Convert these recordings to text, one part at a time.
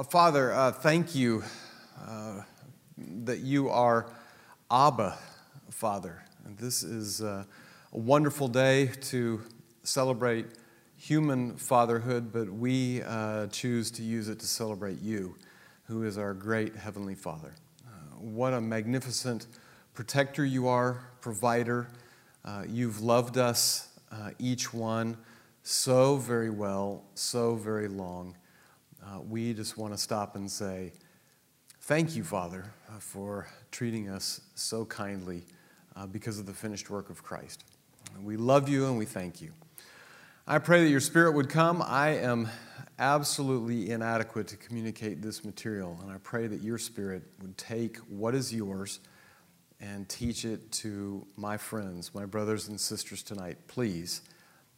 Uh, Father, uh, thank you uh, that you are Abba, Father. And this is uh, a wonderful day to celebrate human fatherhood, but we uh, choose to use it to celebrate you, who is our great Heavenly Father. Uh, what a magnificent protector you are, provider. you've loved us, each one, so very well, so very long uh, we just want to stop and say, Thank you, Father, uh, for treating us so kindly uh, because of the finished work of Christ. We love you and we thank you. I pray that your Spirit would come. I am absolutely inadequate to communicate this material, and I pray that your Spirit would take what is yours and teach it to my friends, my brothers and sisters tonight, please,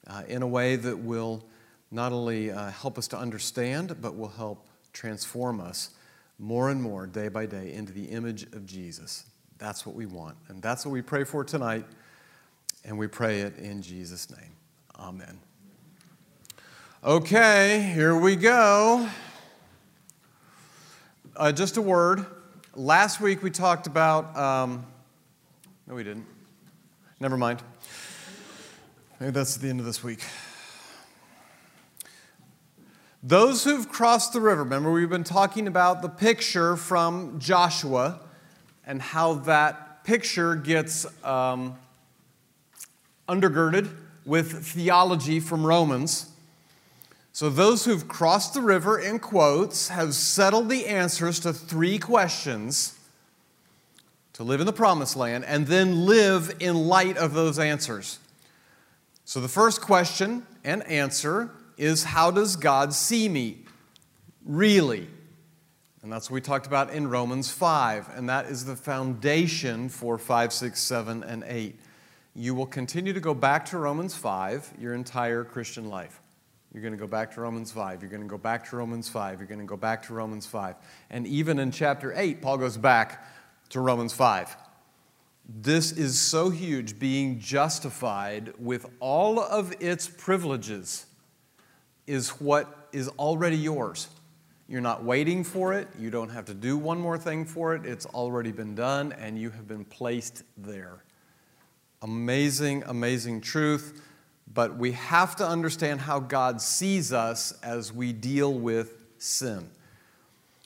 uh, in a way that will not only uh, help us to understand, but will help transform us more and more day by day into the image of Jesus. That's what we want. And that's what we pray for tonight. And we pray it in Jesus' name. Amen. Okay, here we go. Uh, just a word. Last week we talked about, um, no, we didn't. Never mind. Maybe that's the end of this week. Those who've crossed the river, remember we've been talking about the picture from Joshua and how that picture gets um, undergirded with theology from Romans. So, those who've crossed the river, in quotes, have settled the answers to three questions to live in the promised land and then live in light of those answers. So, the first question and answer is how does God see me? Really? And that's what we talked about in Romans 5, and that is the foundation for 5, 6, 7, and 8. You will continue to go back to Romans 5 your entire Christian life. You're going to go back to Romans 5. You're going to go back to Romans 5. You're going to go back to Romans 5. And even in chapter 8, Paul goes back to Romans 5. This is so huge, being justified with all of its privileges is what is already yours. You're not waiting for it. You don't have to do one more thing for it. It's already been done, and you have been placed there. Amazing, amazing truth. But we have to understand how God sees us as we deal with sin.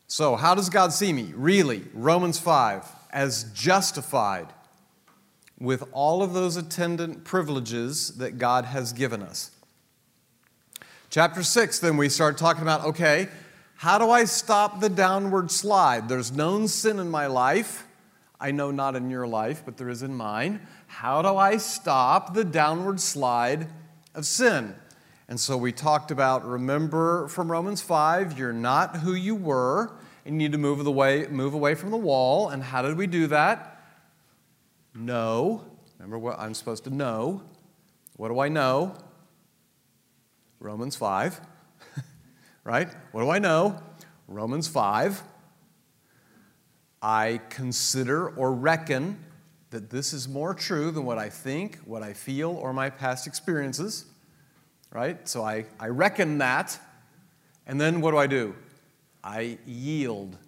So, how does God see me? Really, Romans 5, as justified with all of those attendant privileges that God has given us. Chapter 6, then we start talking about okay, how do I stop the downward slide? There's known sin in my life. I know not in your life, but there is in mine. How do I stop the downward slide of sin? And so we talked about remember from Romans 5, you're not who you were, and you need to move away, move away from the wall. And how did we do that? Know. Remember what I'm supposed to know. What do I know? Romans 5, right? What do I know? Romans 5. I consider or reckon that this is more true than what I think, what I feel, or my past experiences, right? So I, I reckon that. And then what do I do? I yield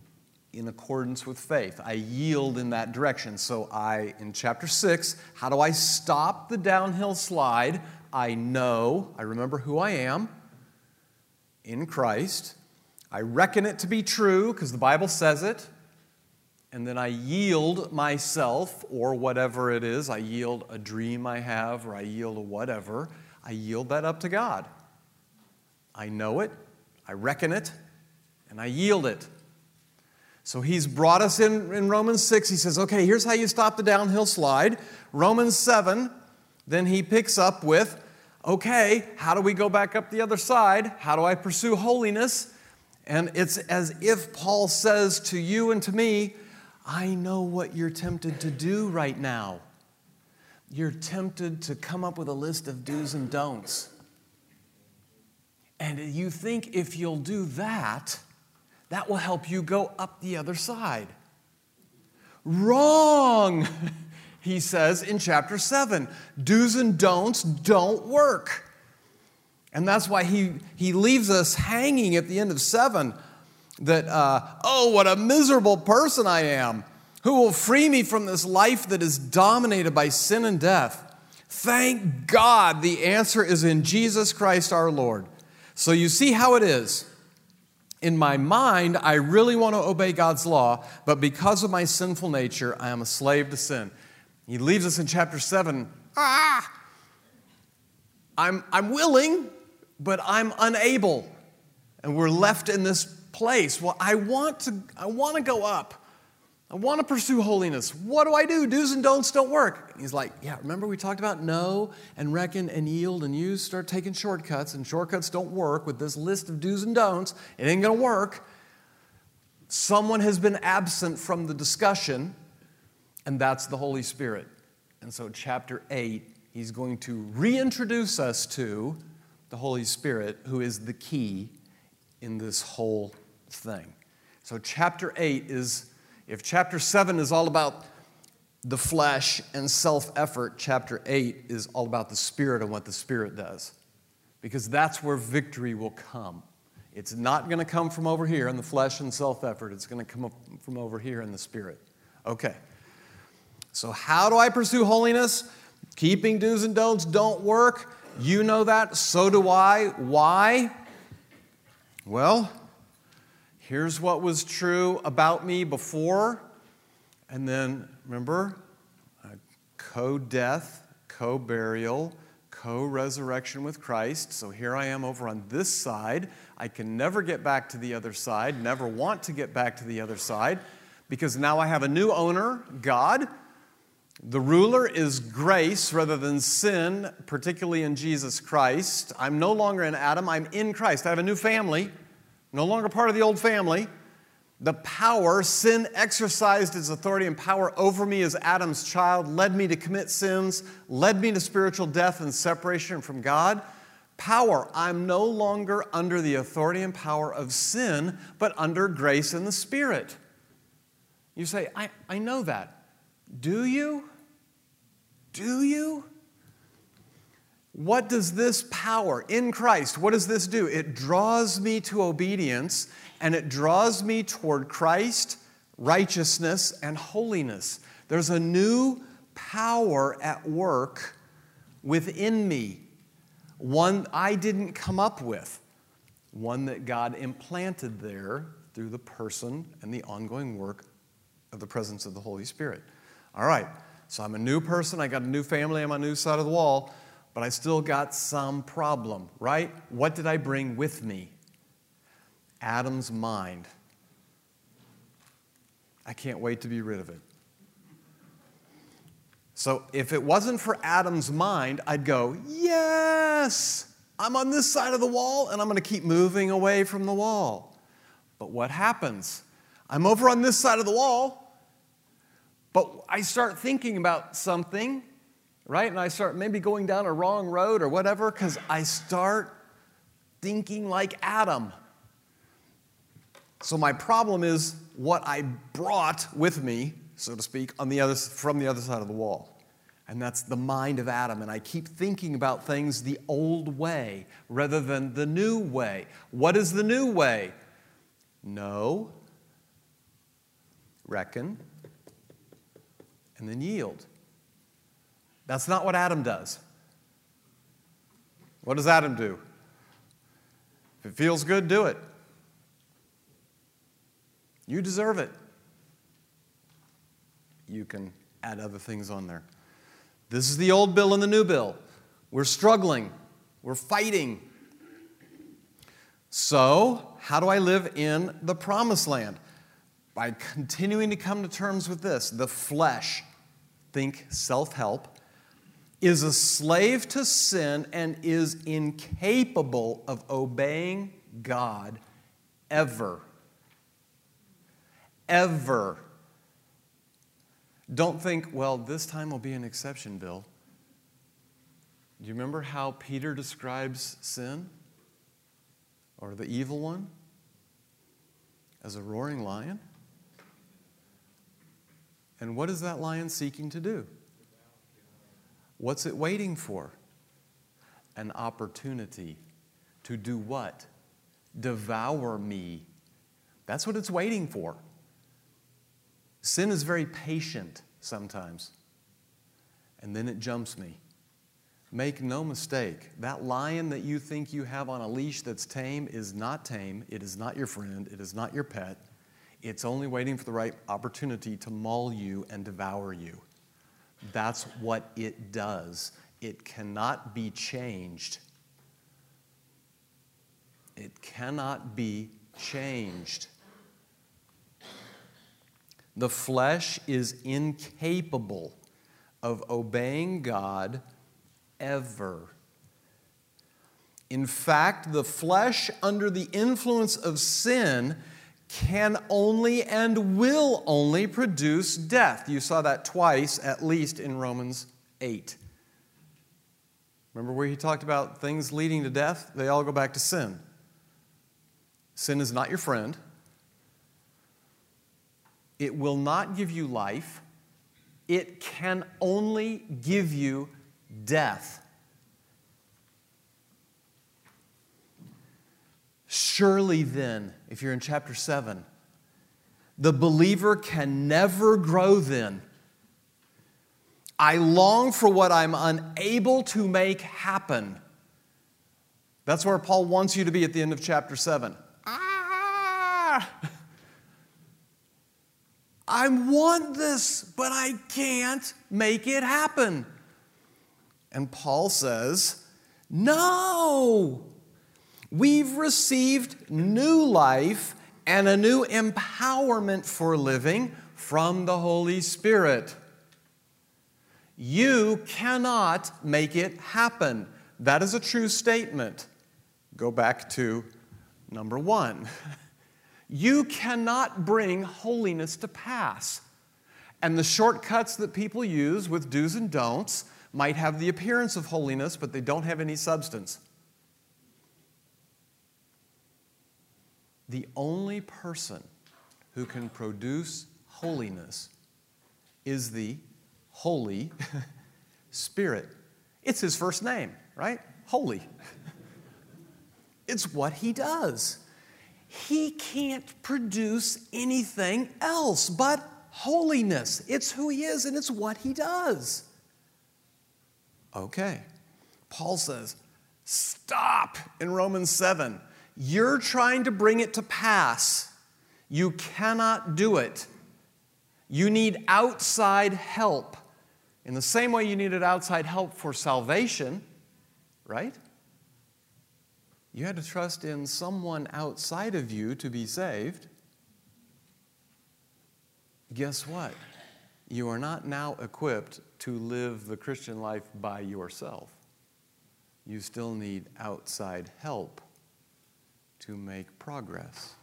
in accordance with faith. I yield in that direction. So I, in chapter 6, how do I stop the downhill slide I know, I remember who I am in Christ. I reckon it to be true because the Bible says it. And then I yield myself, or whatever it is, I yield a dream I have, or I yield a whatever, I yield that up to God. I know it, I reckon it, and I yield it. So he's brought us in in Romans 6. He says, okay, here's how you stop the downhill slide. Romans 7, then he picks up with, okay, how do we go back up the other side? How do I pursue holiness? And it's as if Paul says to you and to me, I know what you're tempted to do right now. You're tempted to come up with a list of do's and don'ts. And you think if you'll do that, that will help you go up the other side. Wrong! he says in chapter 7. Do's and don'ts don't work. And that's why he, he leaves us hanging at the end of 7 that, uh, oh, what a miserable person I am. Who will free me from this life that is dominated by sin and death? Thank God the answer is in Jesus Christ our Lord. So you see how it is. In my mind, I really want to obey God's law, but because of my sinful nature, I am a slave to sin. He leaves us in chapter 7. Ah! I'm, I'm willing, but I'm unable. And we're left in this place. Well, I want to, I want to go up. I want to pursue holiness. What do I do? Do's and don'ts don't work. He's like, Yeah, remember we talked about know and reckon and yield and use? Start taking shortcuts, and shortcuts don't work with this list of do's and don'ts. It ain't going to work. Someone has been absent from the discussion, and that's the Holy Spirit. And so, chapter 8, he's going to reintroduce us to the Holy Spirit, who is the key in this whole thing. So, chapter 8 is if chapter 7 is all about the flesh and self effort, chapter 8 is all about the Spirit and what the Spirit does. Because that's where victory will come. It's not going to come from over here in the flesh and self effort, it's going to come from over here in the Spirit. Okay. So, how do I pursue holiness? Keeping do's and don'ts don't work. You know that, so do I. Why? Well, here's what was true about me before, and then remember, co death, co burial, co resurrection with Christ. So here I am over on this side. I can never get back to the other side, never want to get back to the other side, because now I have a new owner, God. The ruler is grace rather than sin, particularly in Jesus Christ. I'm no longer in Adam, I'm in Christ. I have a new family no longer part of the old family. The power, sin exercised its authority and power over me as Adam's child, led me to commit sins, led me to spiritual death and separation from God. Power, I'm no longer under the authority and power of sin, but under grace and the Spirit. You say, I, I know that. Do you? Do you? What does this power in Christ, what does this do? It draws me to obedience and it draws me toward Christ, righteousness, and holiness. There's a new power at work within me, one I didn't come up with, one that God implanted there through the person and the ongoing work of the presence of the Holy Spirit. All right, so I'm a new person, I got a new family on my new side of the wall but I still got some problem, right? What did I bring with me? Adam's mind. I can't wait to be rid of it. So if it wasn't for Adam's mind, I'd go, yes, I'm on this side of the wall and I'm going to keep moving away from the wall. But what happens? I'm over on this side of the wall, but I start thinking about something right? And I start maybe going down a wrong road or whatever because I start thinking like Adam. So my problem is what I brought with me, so to speak, on the other, from the other side of the wall. And that's the mind of Adam. And I keep thinking about things the old way rather than the new way. What is the new way? Know. reckon, and then yield. That's not what Adam does. What does Adam do? If it feels good, do it. You deserve it. You can add other things on there. This is the old bill and the new bill. We're struggling, we're fighting. So, how do I live in the promised land? By continuing to come to terms with this the flesh, think self help, is a slave to sin and is incapable of obeying God ever. Ever. Don't think, well, this time will be an exception, Bill. Do you remember how Peter describes sin or the evil one? As a roaring lion? And what is that lion seeking to do? What's it waiting for? An opportunity to do what? Devour me. That's what it's waiting for. Sin is very patient sometimes, and then it jumps me. Make no mistake, that lion that you think you have on a leash that's tame is not tame. It is not your friend. It is not your pet. It's only waiting for the right opportunity to maul you and devour you. That's what it does. It cannot be changed. It cannot be changed. The flesh is incapable of obeying God ever. In fact, the flesh, under the influence of sin, can only and will only produce death. You saw that twice, at least, in Romans 8. Remember where he talked about things leading to death? They all go back to sin. Sin is not your friend, it will not give you life, it can only give you death. Surely then, if you're in chapter 7, the believer can never grow then. I long for what I'm unable to make happen. That's where Paul wants you to be at the end of chapter 7. Ah! I want this, but I can't make it happen. And Paul says, No, we've received new life and a new empowerment for living from the Holy Spirit. You cannot make it happen. That is a true statement. Go back to number one. You cannot bring holiness to pass. And the shortcuts that people use with do's and don'ts might have the appearance of holiness, but they don't have any substance. The only person who can produce holiness is the Holy Spirit. It's his first name, right? Holy. It's what he does. He can't produce anything else but holiness. It's who he is and it's what he does. Okay. Paul says, Stop in Romans 7. You're trying to bring it to pass. You cannot do it. You need outside help. In the same way you needed outside help for salvation, right? You had to trust in someone outside of you to be saved. Guess what? You are not now equipped to live the Christian life by yourself. You still need outside help to make progress.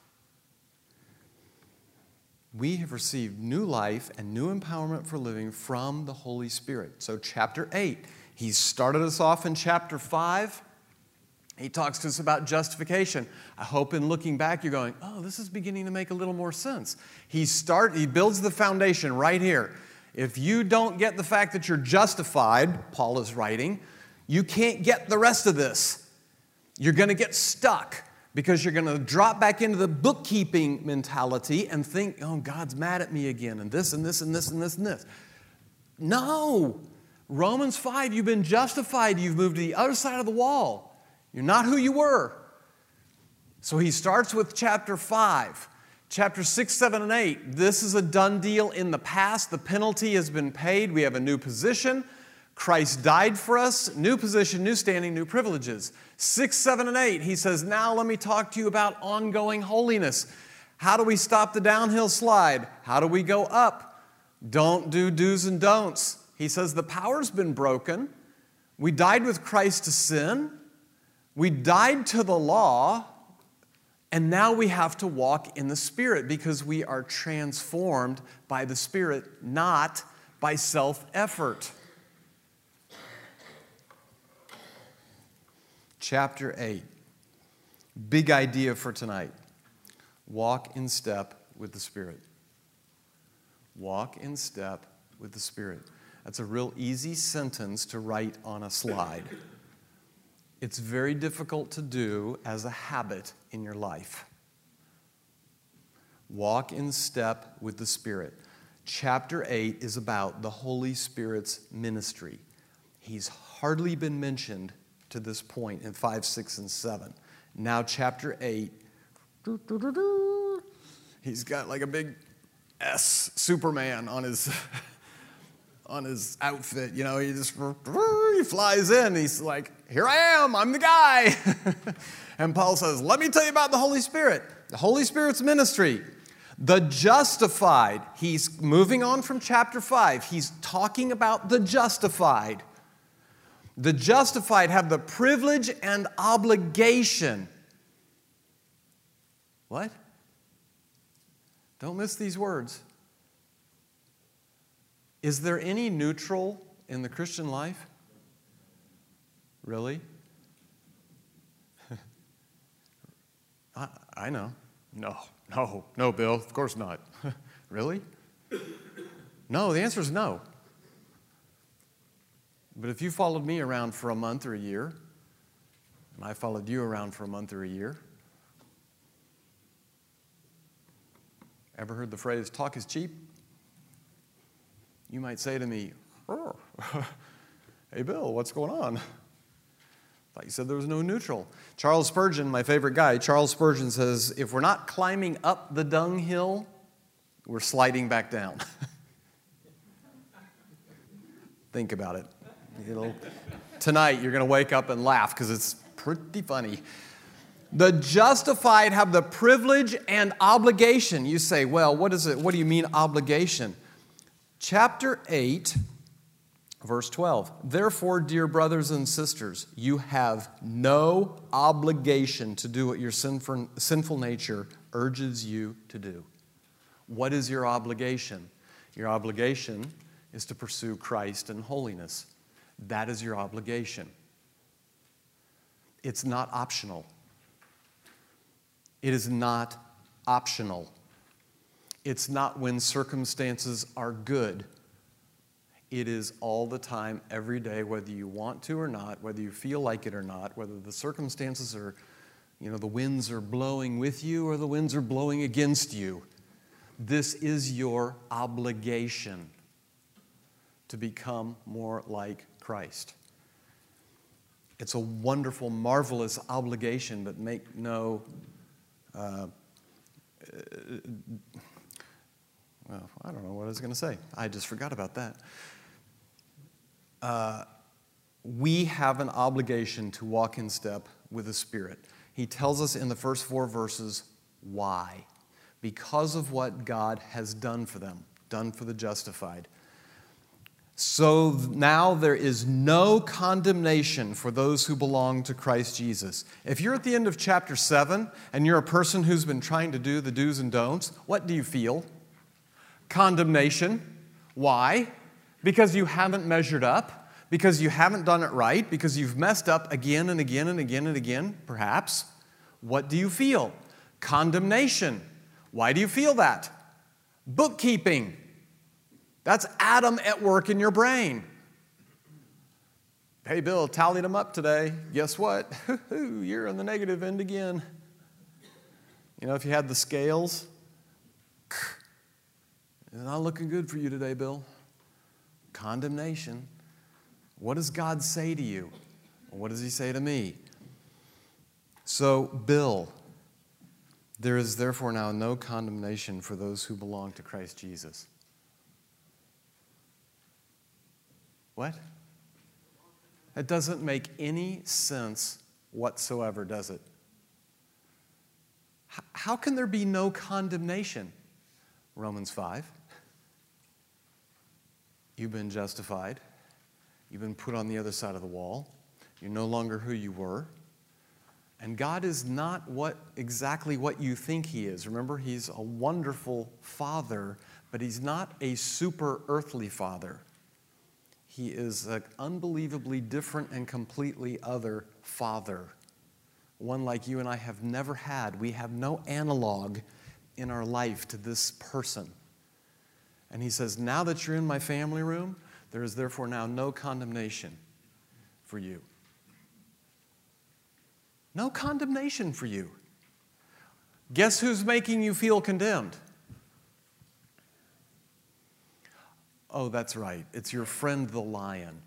We have received new life and new empowerment for living from the Holy Spirit. So, chapter 8, he started us off in chapter 5. He talks to us about justification. I hope in looking back you're going, oh, this is beginning to make a little more sense. He start he builds the foundation right here. If you don't get the fact that you're justified, Paul is writing, you can't get the rest of this. You're going to get stuck because you're going to drop back into the bookkeeping mentality and think, oh, God's mad at me again, and this and this and this and this and this. No. Romans 5, you've been justified, you've moved to the other side of the wall. You're not who you were. So he starts with chapter 5. Chapter 6, 7, and 8. This is a done deal in the past. The penalty has been paid. We have a new position. Christ died for us. New position, new standing, new privileges. 6, 7, and 8. He says, Now let me talk to you about ongoing holiness. How do we stop the downhill slide? How do we go up? Don't do do's and don'ts. He says, The power's been broken. We died with Christ to sin. We died to the law. And now we have to walk in the Spirit because we are transformed by the Spirit, not by self effort. Chapter 8. Big idea for tonight. Walk in step with the Spirit. Walk in step with the Spirit. That's a real easy sentence to write on a slide. It's very difficult to do as a habit in your life. Walk in step with the Spirit. Chapter 8 is about the Holy Spirit's ministry. He's hardly been mentioned to this point in 5, 6, and 7. Now, chapter 8, he's got like a big S Superman on his. on his outfit, you know, he just he flies in. He's like, "Here I am, I'm the guy." and Paul says, "Let me tell you about the Holy Spirit. The Holy Spirit's ministry. The justified, he's moving on from chapter 5. He's talking about the justified. The justified have the privilege and obligation. What? Don't miss these words. Is there any neutral in the Christian life? Really? I, I know. No, no, no, Bill, of course not. really? No, the answer is no. But if you followed me around for a month or a year, and I followed you around for a month or a year, ever heard the phrase, talk is cheap? You might say to me, Hey, Bill, what's going on? thought you said there was no neutral. Charles Spurgeon, my favorite guy, Charles Spurgeon says, if we're not climbing up the dunghill, we're sliding back down. Think about it. It'll, tonight, you're going to wake up and laugh because it's pretty funny. The justified have the privilege and obligation. You say, well, what is it? What do you mean obligation? Chapter 8 Verse 12, therefore, dear brothers and sisters, you have no obligation to do what your sinful, sinful nature urges you to do. What is your obligation? Your obligation is to pursue Christ and holiness. That is your obligation. It's not optional. It is not optional. It's not when circumstances are good it is all the time, every day, whether you want to or not, whether you feel like it or not, whether the circumstances are, you know, the winds are blowing with you or the winds are blowing against you. This is your obligation to become more like Christ. It's a wonderful, marvelous obligation, but make no. Uh, well, I don't know what I was going to say. I just forgot about that uh, we have an obligation to walk in step with the Spirit. He tells us in the first four verses why. Because of what God has done for them, done for the justified. So now there is no condemnation for those who belong to Christ Jesus. If you're at the end of chapter 7 and you're a person who's been trying to do the do's and don'ts, what do you feel? Condemnation. Why? Because you haven't measured up, because you haven't done it right, because you've messed up again and again and again and again, perhaps. What do you feel? Condemnation. Why do you feel that? Bookkeeping. That's Adam at work in your brain. Hey, Bill, tallied them up today. Guess what? You're on the negative end again. You know, if you had the scales, it's not looking good for you today, Bill condemnation. What does God say to you? What does He say to me? So, Bill, there is therefore now no condemnation for those who belong to Christ Jesus. What? That doesn't make any sense whatsoever, does it? How can there be no condemnation? Romans 5. You've been justified. You've been put on the other side of the wall. You're no longer who you were. And God is not what exactly what you think he is. Remember, he's a wonderful father, but he's not a super earthly father. He is an unbelievably different and completely other father. One like you and I have never had. We have no analog in our life to this person. And he says, Now that you're in my family room, there is therefore now no condemnation for you. No condemnation for you. Guess who's making you feel condemned? Oh, that's right. It's your friend the lion.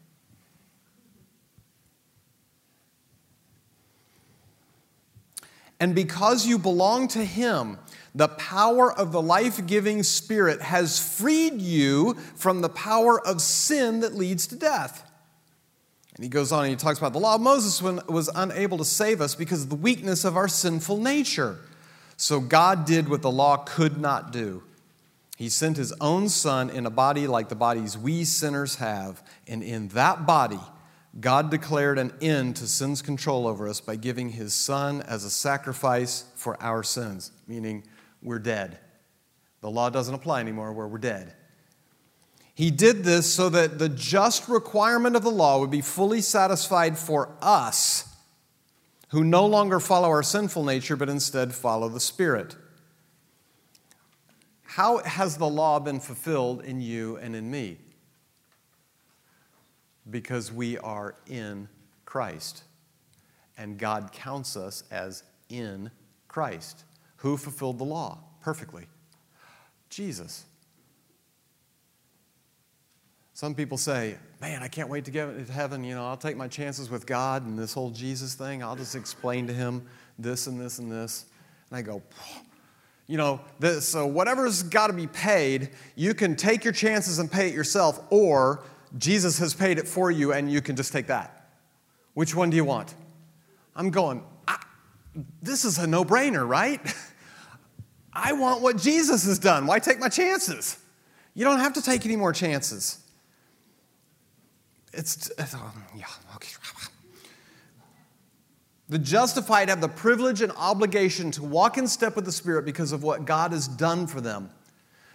And because you belong to him, the power of the life giving Spirit has freed you from the power of sin that leads to death. And he goes on and he talks about the law of Moses was unable to save us because of the weakness of our sinful nature. So God did what the law could not do. He sent his own son in a body like the bodies we sinners have, and in that body, God declared an end to sin's control over us by giving his son as a sacrifice for our sins, meaning we're dead. The law doesn't apply anymore where we're dead. He did this so that the just requirement of the law would be fully satisfied for us who no longer follow our sinful nature but instead follow the Spirit. How has the law been fulfilled in you and in me? Because we are in Christ. And God counts us as in Christ. Who fulfilled the law perfectly? Jesus. Some people say, Man, I can't wait to get to heaven. You know, I'll take my chances with God and this whole Jesus thing. I'll just explain to him this and this and this. And I go, you know, this, so whatever's got to be paid, you can take your chances and pay it yourself, or Jesus has paid it for you and you can just take that. Which one do you want? I'm going, this is a no brainer, right? I want what Jesus has done. Why take my chances? You don't have to take any more chances. It's, it's um, yeah, okay. The justified have the privilege and obligation to walk in step with the Spirit because of what God has done for them.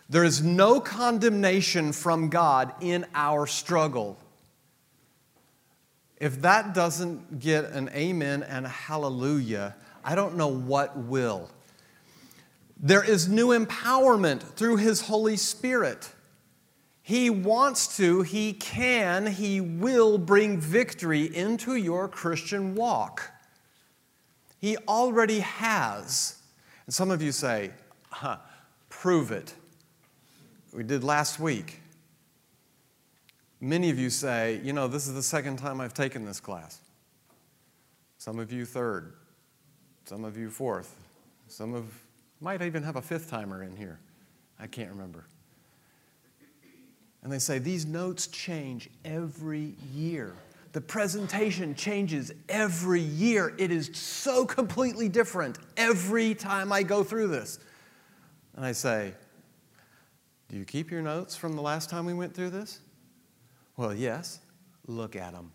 There is no condemnation from God in our struggle. If that doesn't get an amen and a hallelujah, I don't know what will. There is new empowerment through His Holy Spirit. He wants to, He can, He will bring victory into your Christian walk. He already has. And some of you say, huh, prove it. We did last week. Many of you say, you know, this is the second time I've taken this class. Some of you third. Some of you fourth. Some of might even have a fifth timer in here. I can't remember. And they say these notes change every year. The presentation changes every year. It is so completely different every time I go through this. And I say, Do you keep your notes from the last time we went through this? Well, yes. Look at them.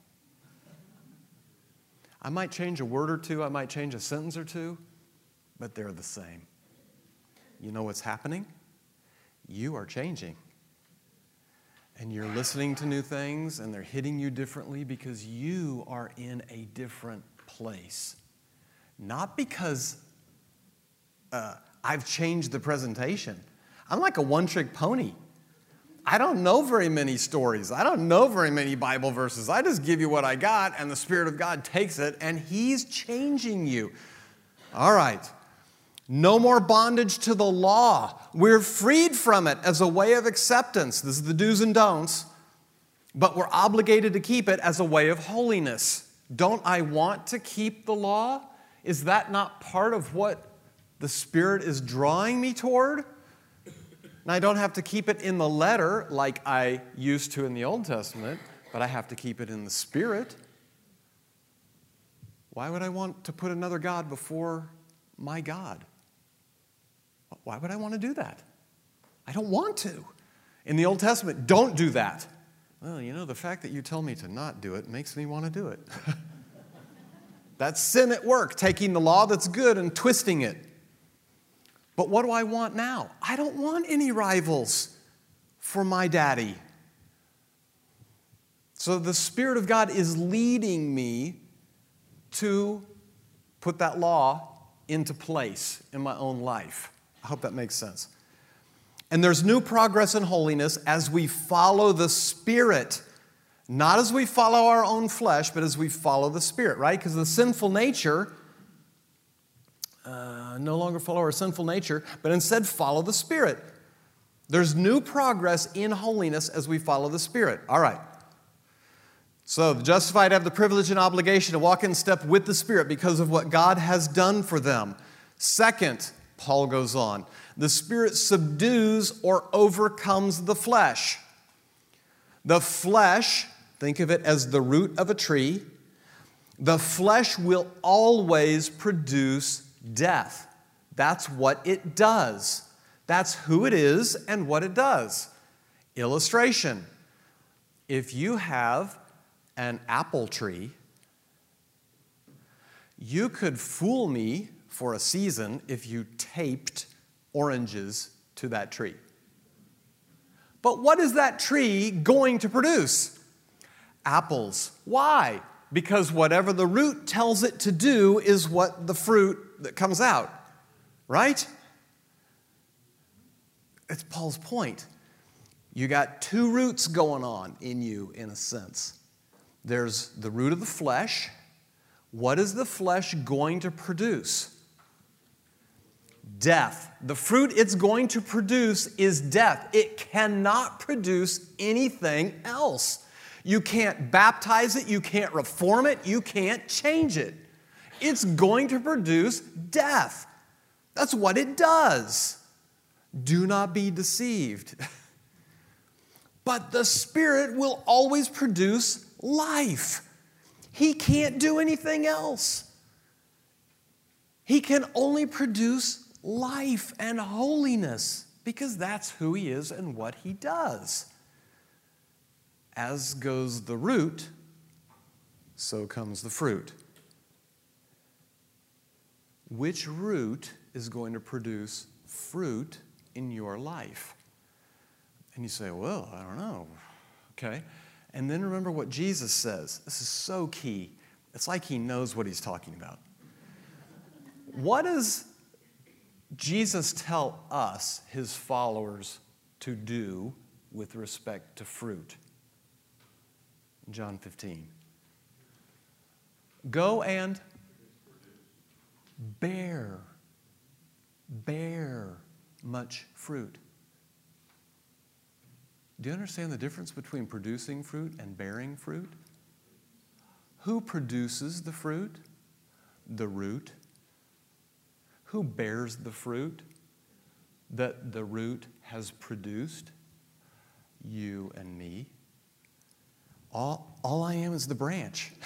I might change a word or two, I might change a sentence or two, but they're the same. You know what's happening? You are changing. And you're listening to new things, and they're hitting you differently because you are in a different place. Not because uh, I've changed the presentation. I'm like a one trick pony. I don't know very many stories. I don't know very many Bible verses. I just give you what I got, and the Spirit of God takes it, and He's changing you. All right. No more bondage to the law. We're freed from it as a way of acceptance. This is the do's and don'ts. But we're obligated to keep it as a way of holiness. Don't I want to keep the law? Is that not part of what the Spirit is drawing me toward? And I don't have to keep it in the letter like I used to in the Old Testament, but I have to keep it in the Spirit. Why would I want to put another God before my God? Why would I want to do that? I don't want to. In the Old Testament, don't do that. Well, you know, the fact that you tell me to not do it makes me want to do it. that's sin at work, taking the law that's good and twisting it. But what do I want now? I don't want any rivals for my daddy. So the Spirit of God is leading me to put that law into place in my own life. I hope that makes sense. And there's new progress in holiness as we follow the Spirit. Not as we follow our own flesh, but as we follow the Spirit, right? Because the sinful nature, uh, no longer follow our sinful nature, but instead follow the Spirit. There's new progress in holiness as we follow the Spirit. All right. So the justified have the privilege and obligation to walk in step with the Spirit because of what God has done for them. Second, Paul goes on, the Spirit subdues or overcomes the flesh. The flesh, think of it as the root of a tree, the flesh will always produce death. That's what it does. That's who it is and what it does. Illustration if you have an apple tree, you could fool me for a season if you taped oranges to that tree. But what is that tree going to produce? Apples. Why? Because whatever the root tells it to do is what the fruit that comes out, right? It's Paul's point. You got two roots going on in you, in a sense. There's the root of the flesh. What is the flesh going to produce? Death. The fruit it's going to produce is death. It cannot produce anything else. You can't baptize it, you can't reform it, you can't change it. It's going to produce death. That's what it does. Do not be deceived. but the Spirit will always produce life. He can't do anything else. He can only produce life and holiness because that's who He is and what He does. As goes the root, so comes the fruit. Which root is going to produce fruit in your life? And you say, Well, I don't know. Okay. And then remember what Jesus says. This is so key. It's like he knows what he's talking about. What does Jesus tell us, his followers, to do with respect to fruit? John 15. Go and bear, bear much fruit. Do you understand the difference between producing fruit and bearing fruit? Who produces the fruit? The root. Who bears the fruit that the root has produced? You and me. All, all I am is the branch.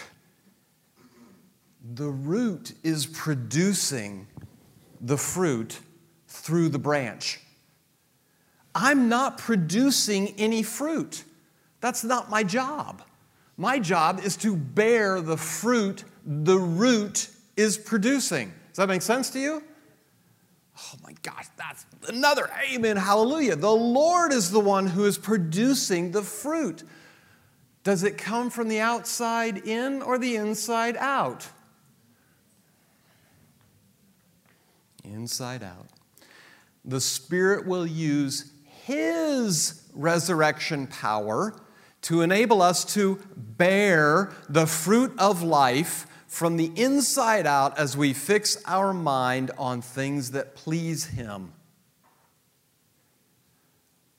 The root is producing the fruit through the branch. I'm not producing any fruit. That's not my job. My job is to bear the fruit the root is producing. Does that make sense to you? Oh my gosh, that's another amen, hallelujah. The Lord is the one who is producing the fruit. Does it come from the outside in or the inside out? Inside out. The Spirit will use his resurrection power to enable us to bear the fruit of life from the inside out as we fix our mind on things that please Him.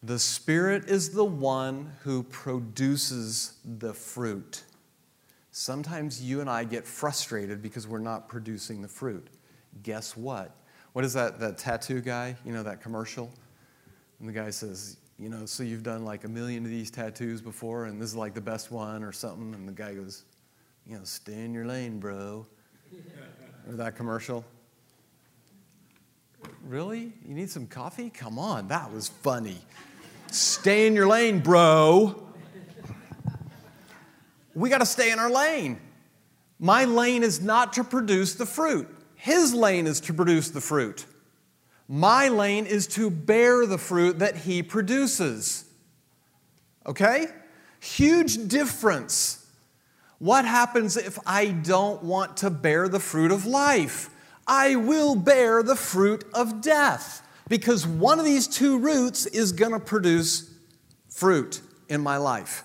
The Spirit is the one who produces the fruit. Sometimes you and I get frustrated because we're not producing the fruit. Guess what? What is that, that tattoo guy? You know, that commercial? And the guy says, You know, so you've done like a million of these tattoos before, and this is like the best one or something. And the guy goes, You know, stay in your lane, bro. or that commercial. Really? You need some coffee? Come on, that was funny. Stay in your lane, bro. We got to stay in our lane. My lane is not to produce the fruit, his lane is to produce the fruit. My lane is to bear the fruit that he produces. Okay? Huge difference. What happens if I don't want to bear the fruit of life? I will bear the fruit of death because one of these two roots is going to produce fruit in my life.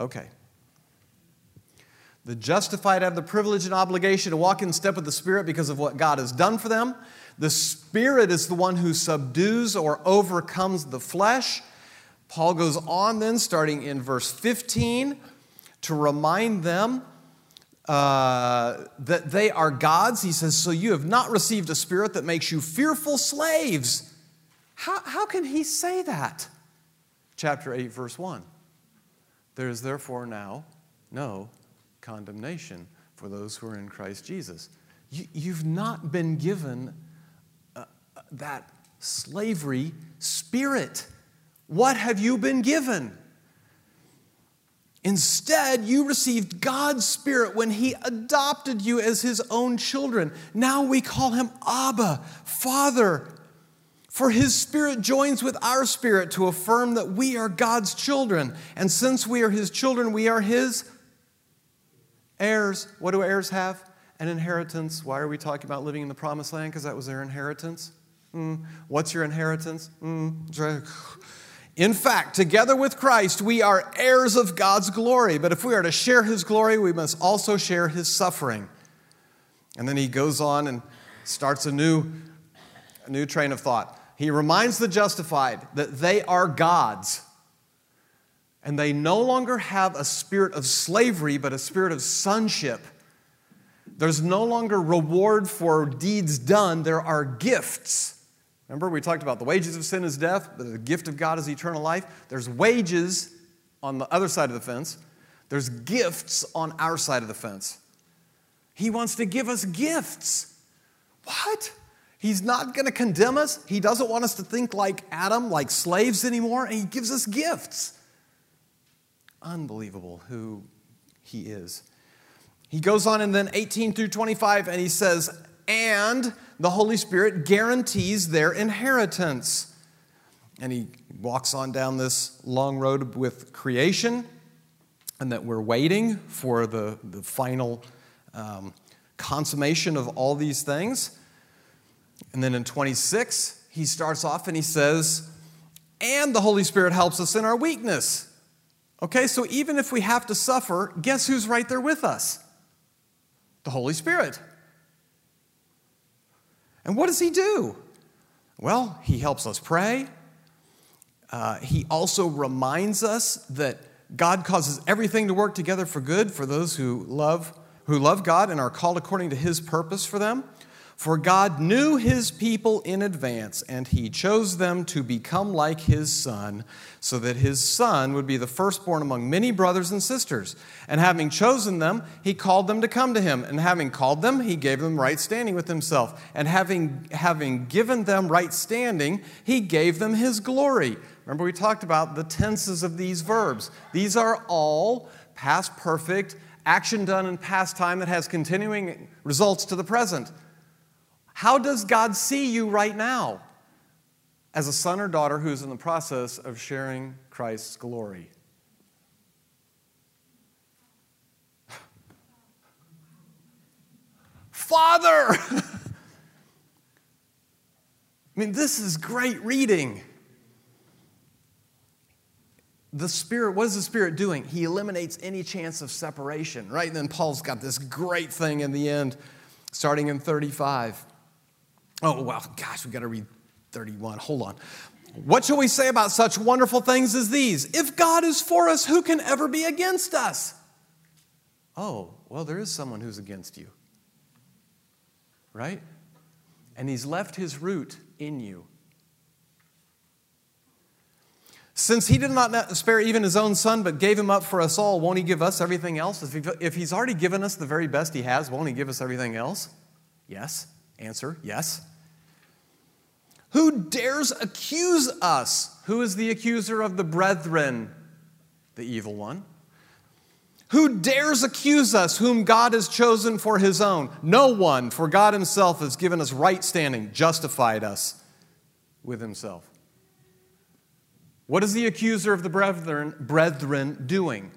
Okay. The justified have the privilege and obligation to walk in step with the Spirit because of what God has done for them. The Spirit is the one who subdues or overcomes the flesh. Paul goes on then, starting in verse 15, to remind them uh, that they are God's. He says, So you have not received a spirit that makes you fearful slaves. How, how can he say that? Chapter 8, verse 1. There is therefore now no condemnation for those who are in Christ Jesus. You, have not been given uh, that slavery spirit. What have you been given? Instead, you received God's Spirit when He adopted you as His own children. Now we call Him Abba, Father. For His Spirit joins with our spirit to affirm that we are God's children. And since we are His children, we are His heirs. What do heirs have? An inheritance. Why are we talking about living in the promised land? Because that was their inheritance. Mm. What's your inheritance? Mm. In fact, together with Christ, we are heirs of God's glory. But if we are to share his glory, we must also share his suffering. And then he goes on and starts a new, a new train of thought. He reminds the justified that they are God's. And they no longer have a spirit of slavery, but a spirit of sonship. There's no longer reward for deeds done, there are gifts. Remember, we talked about the wages of sin is death, but the gift of God is eternal life. There's wages on the other side of the fence, there's gifts on our side of the fence. He wants to give us gifts. What? He's not going to condemn us. He doesn't want us to think like Adam, like slaves anymore, and He gives us gifts. Unbelievable who He is. He goes on in then 18 through 25, and he says, And the Holy Spirit guarantees their inheritance. And he walks on down this long road with creation, and that we're waiting for the, the final um, consummation of all these things. And then in 26, he starts off and he says, And the Holy Spirit helps us in our weakness. Okay, so even if we have to suffer, guess who's right there with us? The Holy Spirit. And what does he do? Well, he helps us pray. Uh, he also reminds us that God causes everything to work together for good for those who love who love God and are called according to his purpose for them. For God knew his people in advance, and he chose them to become like his son, so that his son would be the firstborn among many brothers and sisters. And having chosen them, he called them to come to him. And having called them, he gave them right standing with himself. And having, having given them right standing, he gave them his glory. Remember, we talked about the tenses of these verbs. These are all past perfect, action done in past time that has continuing results to the present. How does God see you right now? As a son or daughter who's in the process of sharing Christ's glory. Father! I mean, this is great reading. The Spirit, what is the Spirit doing? He eliminates any chance of separation, right? And then Paul's got this great thing in the end, starting in 35. Oh, well, gosh, we've got to read 31. Hold on. What shall we say about such wonderful things as these? If God is for us, who can ever be against us? Oh, well, there is someone who's against you. Right? And he's left his root in you. Since he did not spare even his own son, but gave him up for us all, won't he give us everything else? If he's already given us the very best he has, won't he give us everything else? Yes. Answer yes. Who dares accuse us? Who is the accuser of the brethren? The evil one. Who dares accuse us, whom God has chosen for his own? No one, for God himself has given us right standing, justified us with himself. What is the accuser of the brethren, brethren doing?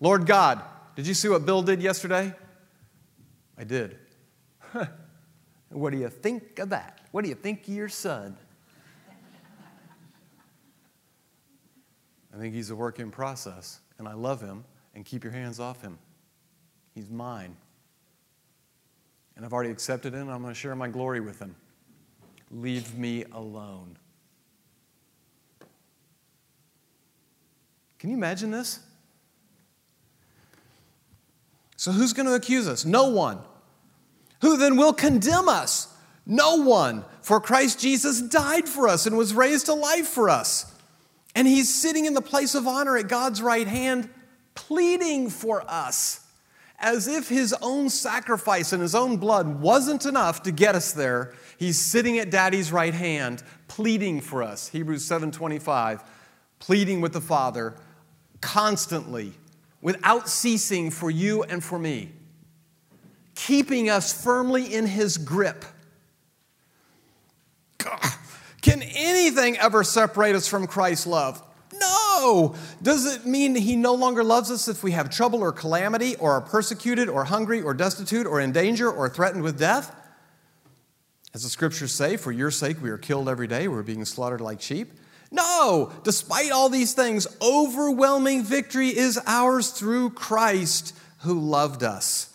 Lord God, did you see what Bill did yesterday? I did. What do you think of that? What do you think of your son? I think he's a work in process, and I love him, and keep your hands off him. He's mine. And I've already accepted him, I'm going to share my glory with him. Leave me alone. Can you imagine this? So, who's going to accuse us? No one. Who then will condemn us? No one. For Christ Jesus died for us and was raised to life for us. And he's sitting in the place of honor at God's right hand, pleading for us, as if his own sacrifice and his own blood wasn't enough to get us there. He's sitting at daddy's right hand, pleading for us. Hebrews 7:25, pleading with the Father constantly, without ceasing for you and for me, keeping us firmly in his grip. Can anything ever separate us from Christ's love? No. Does it mean he no longer loves us if we have trouble or calamity or are persecuted or hungry or destitute or in danger or threatened with death? As the scriptures say, for your sake we are killed every day, we're being slaughtered like sheep. No, despite all these things, overwhelming victory is ours through Christ who loved us.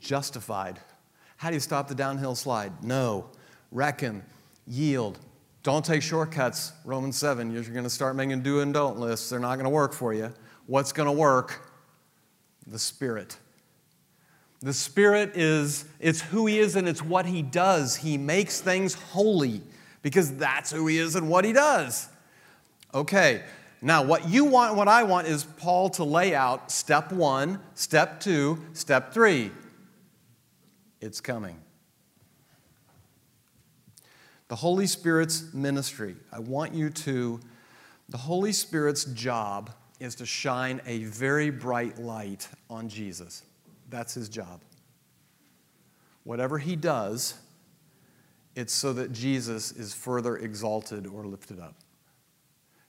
Justified how do you stop the downhill slide? Know. reckon, yield. Don't take shortcuts. Romans 7, you're going to start making do and don't lists. They're not going to work for you. What's going to work? The Spirit. The Spirit is it's who He is and it's what He does. He makes things holy because that's who He is and what He does. Okay, now what you want, what I want is Paul to lay out step one, step two, step three. It's coming. The Holy Spirit's ministry. I want you to, the Holy Spirit's job is to shine a very bright light on Jesus. That's his job. Whatever he does, it's so that Jesus is further exalted or lifted up.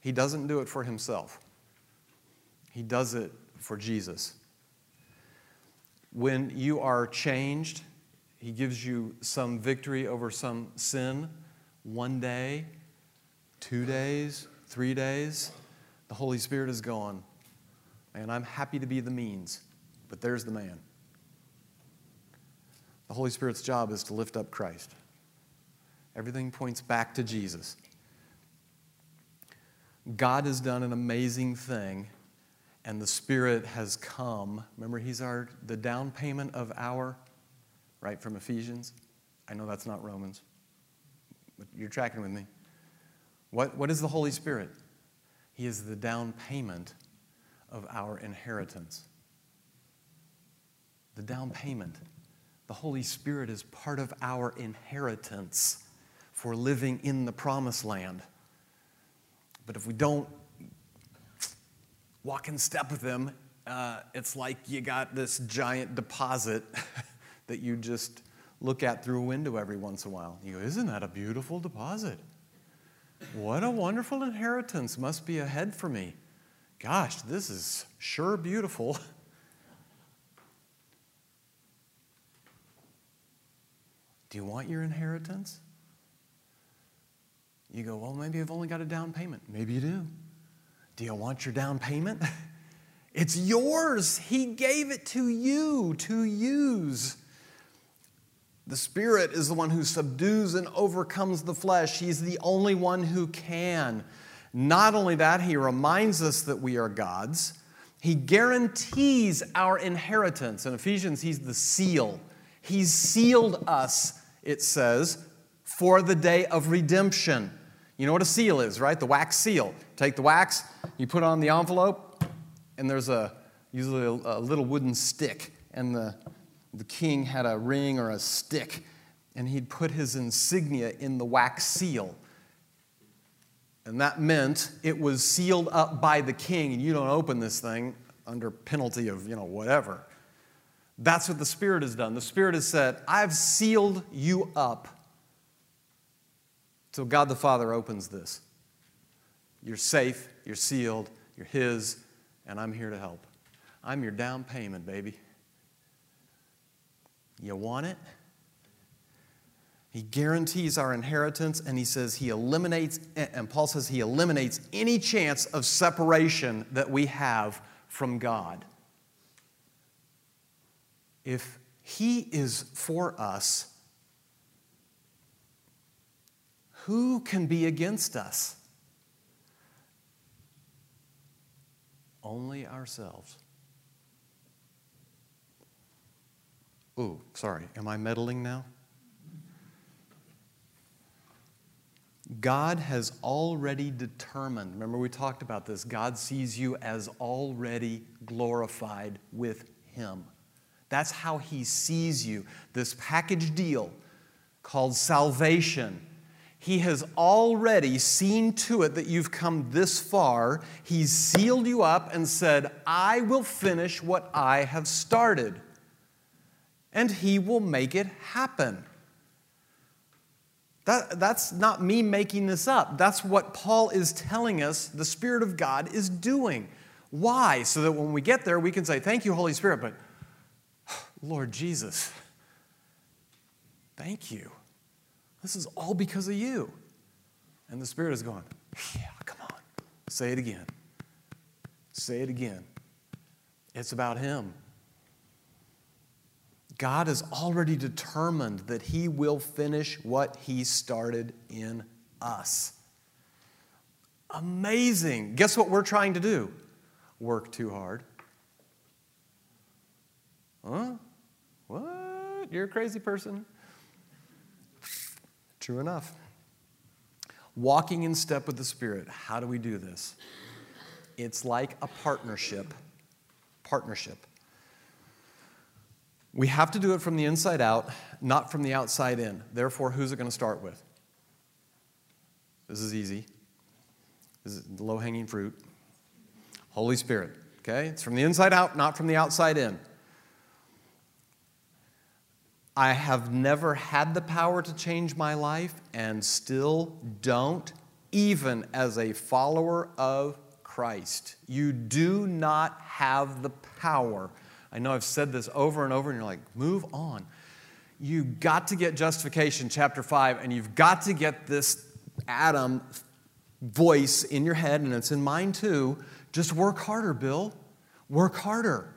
He doesn't do it for himself, he does it for Jesus. When you are changed, he gives you some victory over some sin one day, two days, three days. The Holy Spirit is gone. And I'm happy to be the means, but there's the man. The Holy Spirit's job is to lift up Christ. Everything points back to Jesus. God has done an amazing thing, and the Spirit has come. Remember, He's our the down payment of our right, from Ephesians. I know that's not Romans, but you're tracking with me. What, what is the Holy Spirit? He is the down payment of our inheritance. The down payment. The Holy Spirit is part of our inheritance for living in the promised land. But if we don't walk in step with Him, uh, it's like you got this giant deposit that you just look at through a window every once in a while. You go, Isn't that a beautiful deposit? What a wonderful inheritance must be ahead for me. Gosh, this is sure beautiful. Do you want your inheritance? You go, well, maybe I've only got a down payment. Maybe you do. Do you want your down payment? It's yours. He gave it to you to use. The Spirit is the one who subdues and overcomes the flesh. He's the only one who can. Not only that, He reminds us that we are God's, He guarantees our inheritance. In Ephesians, He's the seal. He's sealed us, it says, for the day of redemption. You know what a seal is, right? The wax seal. Take the wax, you put on the envelope, and there's a usually a, a little wooden stick, and the the king had a ring or a stick, and he'd put his insignia in the wax seal. And that meant it was sealed up by the king, and you don't open this thing under penalty of, you know, whatever. That's what the Spirit has done. The Spirit has said, I've sealed you up. So God the Father opens this. You're safe, you're sealed, you're His, and I'm here to help. I'm your down payment, baby. You want it? He guarantees our inheritance, and he says he eliminates, and Paul says he eliminates any chance of separation that we have from God. If he is for us, who can be against us? Only ourselves. Oh, sorry. Am I meddling now? God has already determined, remember we talked about this, God sees you as already glorified with Him. That's how He sees you. This package deal called salvation. He has already seen to it that you've come this far. He's sealed you up and said, I will finish what I have started. And He will make it happen. That, that's not me making this up. That's what Paul is telling us the Spirit of God is doing. Why? So that when we get there, we can say, Thank you, Holy Spirit, but Lord Jesus, thank you. This is all because of you. And the Spirit is going, Yeah, come on. Say it again. Say it again. It's about Him. God has already determined that He will finish what He started in us. Amazing. Guess what we're trying to do? Work too hard. Huh? What? You're a crazy person? True enough. Walking in step with the Spirit. How do we do this? It's like a partnership. Partnership. We have to do it from the inside out, not from the outside in. Therefore, who's it going to start with? This is easy. This is low hanging fruit. Holy Spirit. Okay? It's from the inside out, not from the outside in. I have never had the power to change my life and still don't, even as a follower of Christ. You do not have the power I know I've said this over and over, and you're like, move on. You got to get justification, chapter 5, and you've got to get this Adam voice in your head, and it's in mine too. Just work harder, Bill. Work harder.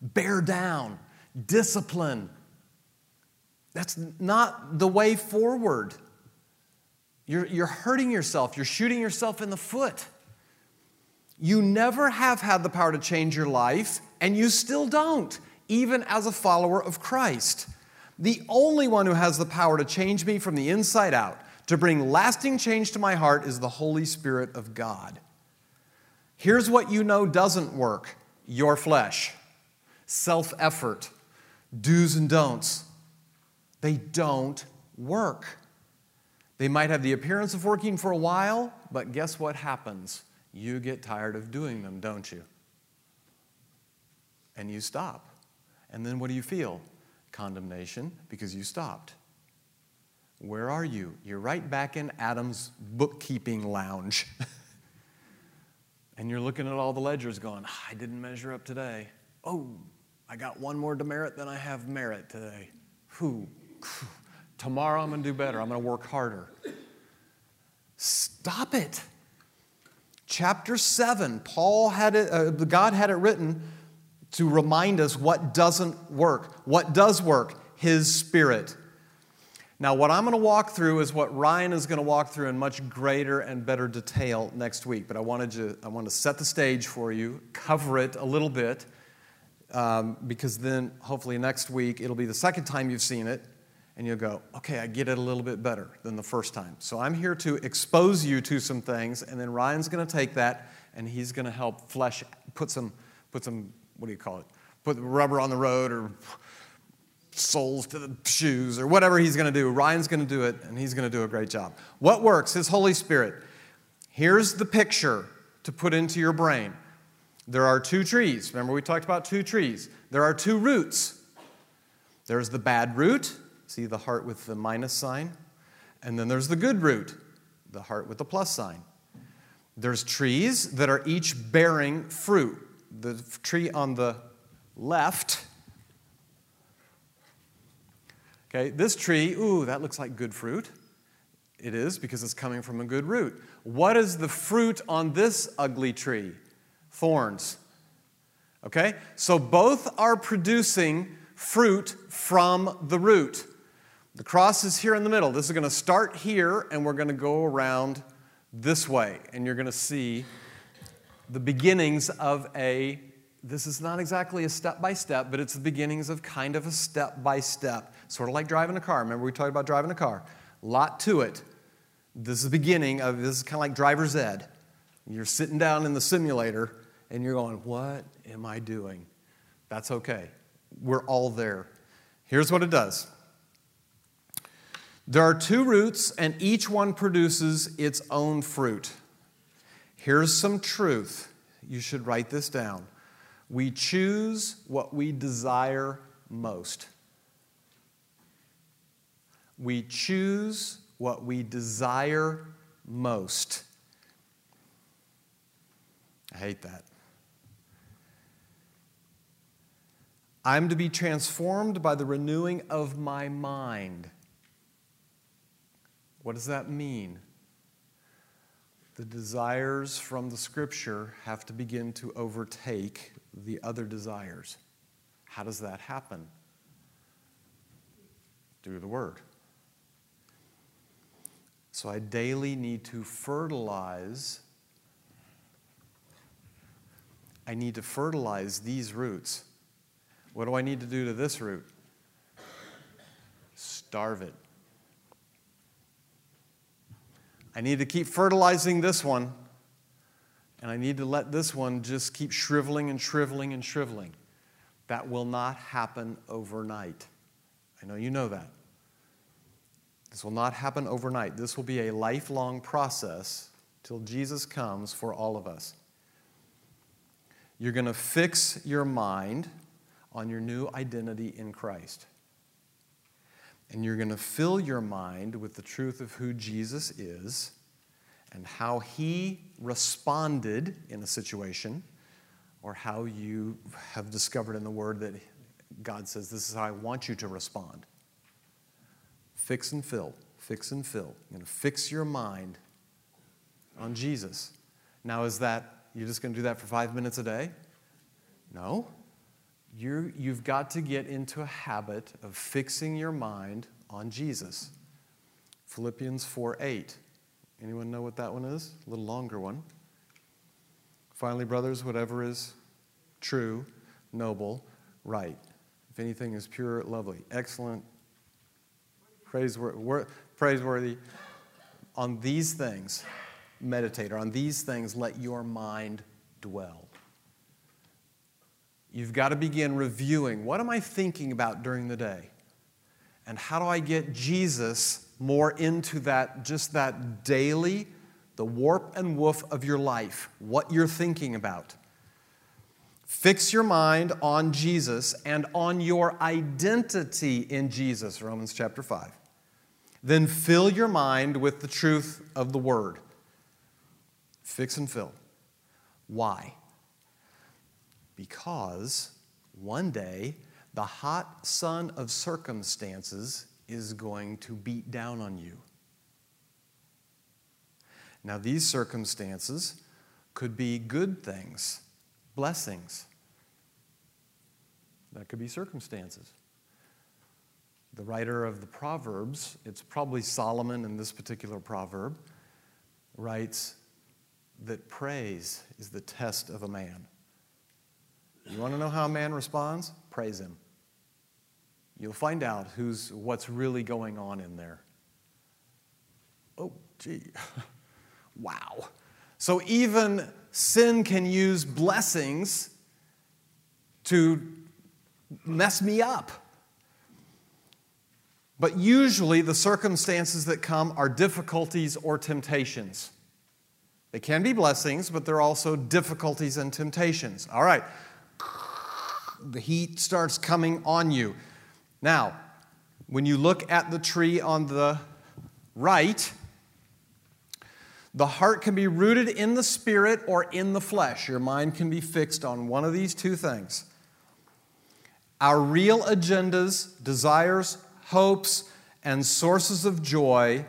Bear down. Discipline. That's not the way forward. You're, you're hurting yourself, you're shooting yourself in the foot. You never have had the power to change your life, and you still don't, even as a follower of Christ. The only one who has the power to change me from the inside out, to bring lasting change to my heart, is the Holy Spirit of God. Here's what you know doesn't work your flesh, self effort, do's and don'ts. They don't work. They might have the appearance of working for a while, but guess what happens? You get tired of doing them, don't you? And you stop. And then what do you feel? Condemnation because you stopped. Where are you? You're right back in Adam's bookkeeping lounge. and you're looking at all the ledgers going, I didn't measure up today. Oh, I got one more demerit than I have merit today. Whew. Tomorrow I'm going to do better. I'm going to work harder. Stop it chapter 7, Paul had it, uh, God had it written to remind us what doesn't work. What does work? His Spirit. Now, what I'm going to walk through is what Ryan is going to walk through in much greater and better detail next week. But I wanted to, I want to set the stage for you, cover it a little bit, um, because then hopefully next week it'll be the second time you've seen it, and you'll go, okay, I get it a little bit better than the first time. So I'm here to expose you to some things, and then Ryan's going to take that and he's going to help flesh, put some, put some, what do you call it? Put rubber on the road or soles to the shoes or whatever he's going to do. Ryan's going to do it, and he's going to do a great job. What works? His Holy Spirit. Here's the picture to put into your brain. There are two trees. Remember, we talked about two trees. There are two roots. There's the bad root, see the heart with the minus sign. And then there's the good root, the heart with the plus sign. There's trees that are each bearing fruit. The tree on the left, okay, this tree, ooh, that looks like good fruit. It is because it's coming from a good root. What is the fruit on this ugly tree? Thorns. Okay? So both are producing fruit from the root. The cross is here in the middle. This is going to start here, and we're going to go around this way. And you're going to see the beginnings of a, this is not exactly a step by step, but it's the beginnings of kind of a step by step, sort of like driving a car. Remember, we talked about driving a car. Lot to it. This is the beginning of this is kind of like driver's ed. You're sitting down in the simulator and you're going, What am I doing? That's okay. We're all there. Here's what it does there are two roots, and each one produces its own fruit. Here's some truth. You should write this down. We choose what we desire most. We choose what we desire most. I hate that. I'm to be transformed by the renewing of my mind. What does that mean? The desires from the scripture have to begin to overtake the other desires. How does that happen? Through the word. So I daily need to fertilize. I need to fertilize these roots. What do I need to do to this root? Starve it. I need to keep fertilizing this one, and I need to let this one just keep shriveling and shriveling and shriveling. That will not happen overnight. I know you know that. This will not happen overnight. This will be a lifelong process till Jesus comes for all of us. You're going to fix your mind on your new identity in Christ. And you're going to fill your mind with the truth of who Jesus is and how he responded in a situation, or how you have discovered in the Word that God says, This is how I want you to respond. Fix and fill, fix and fill. You're going to fix your mind on Jesus. Now, is that, you're just going to do that for five minutes a day? No. You you've got to get into a habit of fixing your mind on Jesus. Philippians 4 8. Anyone know what that one is? A little longer one. Finally, brothers, whatever is true, noble, right. If anything is pure, lovely, excellent, praiseworthy. On these things, meditate, on these things, let your mind dwell. You've got to begin reviewing what am I thinking about during the day? And how do I get Jesus more into that, just that daily, the warp and woof of your life, what you're thinking about? Fix your mind on Jesus and on your identity in Jesus, Romans chapter 5. Then fill your mind with the truth of the word. Fix and fill. Why? Because one day the hot sun of circumstances is going to beat down on you. Now, these circumstances could be good things blessings. That could be circumstances. The writer of the Proverbs, it's probably Solomon in this particular proverb, writes that praise is the test of a man. You want to know how a man responds? Praise him. You'll find out who's, what's really going on in there. Oh, gee. wow. So even sin can use blessings to mess me up. But usually the circumstances that come are difficulties or temptations. They can be blessings, but they're also difficulties and temptations. All right. The heat starts coming on you. Now, when you look at the tree on the right, the heart can be rooted in the spirit or in the flesh. Your mind can be fixed on one of these two things. Our real agendas, desires, hopes, and sources of joy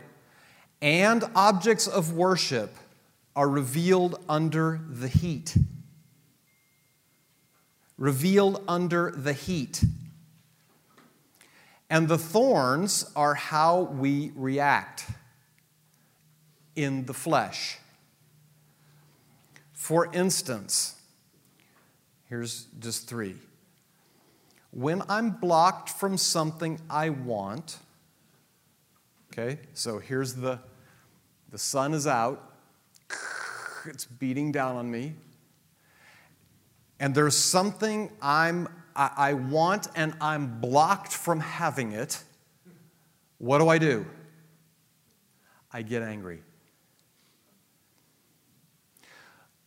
and objects of worship are revealed under the heat. Revealed under the heat. And the thorns are how we react in the flesh. For instance, here's just three. When I'm blocked from something I want, okay, so here's the, the sun is out, it's beating down on me, and there's something I'm I, I want and I'm blocked from having it, what do I do? I get angry.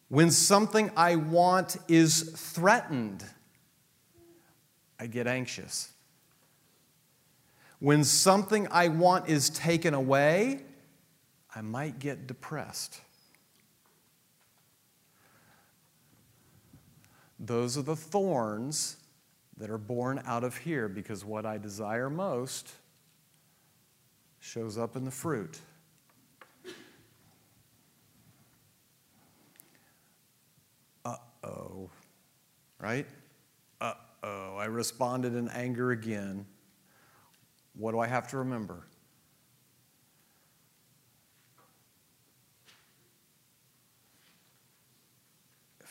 When something I want is threatened, I get anxious. When something I want is taken away, I might get depressed. Those are the thorns that are born out of here because what I desire most shows up in the fruit. Uh oh. Right? Uh oh. I responded in anger again. What do I have to remember?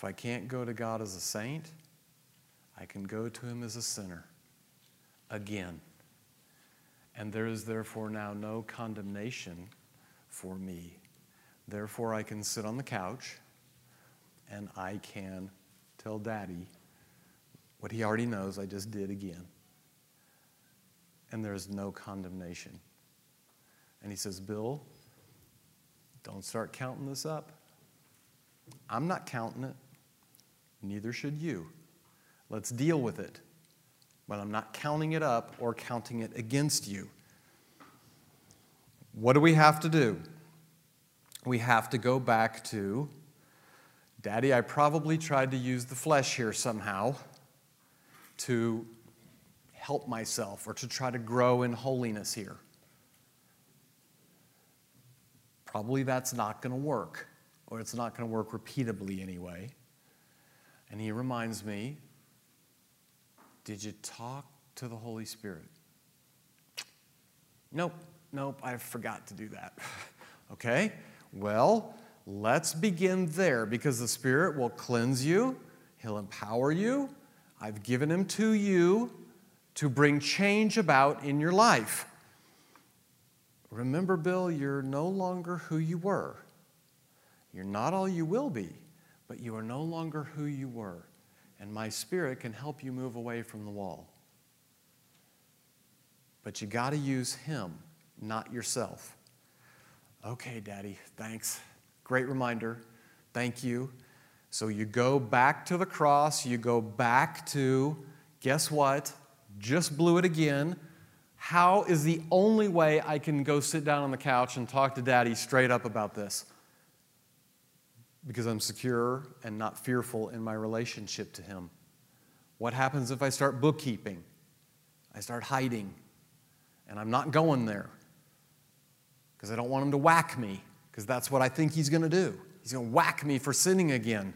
If I can't go to God as a saint, I can go to him as a sinner again. And there is therefore now no condemnation for me. Therefore, I can sit on the couch and I can tell daddy what he already knows I just did again. And there is no condemnation. And he says, Bill, don't start counting this up. I'm not counting it. Neither should you. Let's deal with it. But I'm not counting it up or counting it against you. What do we have to do? We have to go back to Daddy, I probably tried to use the flesh here somehow to help myself or to try to grow in holiness here. Probably that's not going to work, or it's not going to work repeatably anyway. And he reminds me did you talk to the Holy Spirit? Nope, nope, I forgot to do that. okay, well, let's begin there because the Spirit will cleanse you, He'll empower you. I've given Him to you to bring change about in your life. Remember, Bill, you're no longer who you were. You're not all you will be, but you are no longer who you were and my spirit can help you move away from the wall. But you got to use Him, not yourself. Okay, Daddy, thanks. Great reminder. Thank you. So you go back to the cross, you go back to, guess what? Just blew it again. How is the only way I can go sit down on the couch and talk to Daddy straight up about this? Because I'm secure and not fearful in my relationship to Him? What happens if I start bookkeeping? I start hiding and I'm not going there because I don't want Him to whack me because that's what I think He's going to do. He's going to whack me for sinning again.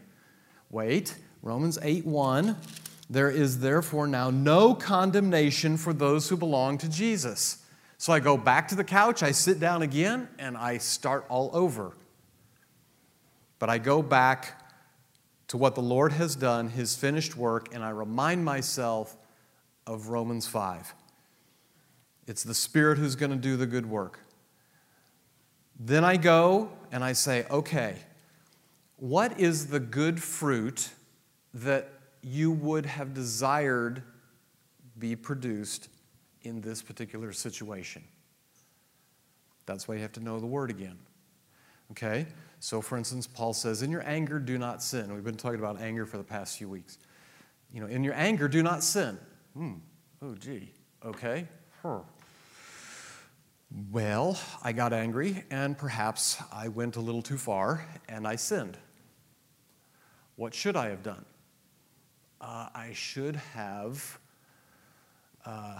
Wait, Romans 8 1. There is therefore now no condemnation for those who belong to Jesus. So I go back to the couch, I sit down again, and I start all over. But I go back to what the Lord has done, his finished work, and I remind myself of Romans 5. It's the Spirit who's going to do the good work. Then I go and I say, okay, what is the good fruit that you would have desired be produced in this particular situation? That's why you have to know the word again. Okay? So, for instance, Paul says, In your anger, do not sin. We've been talking about anger for the past few weeks. You know, in your anger, do not sin. Hmm. Oh, gee. Okay. Huh. Well, I got angry, and perhaps I went a little too far, and I sinned. What should I have done? Uh, I should have uh,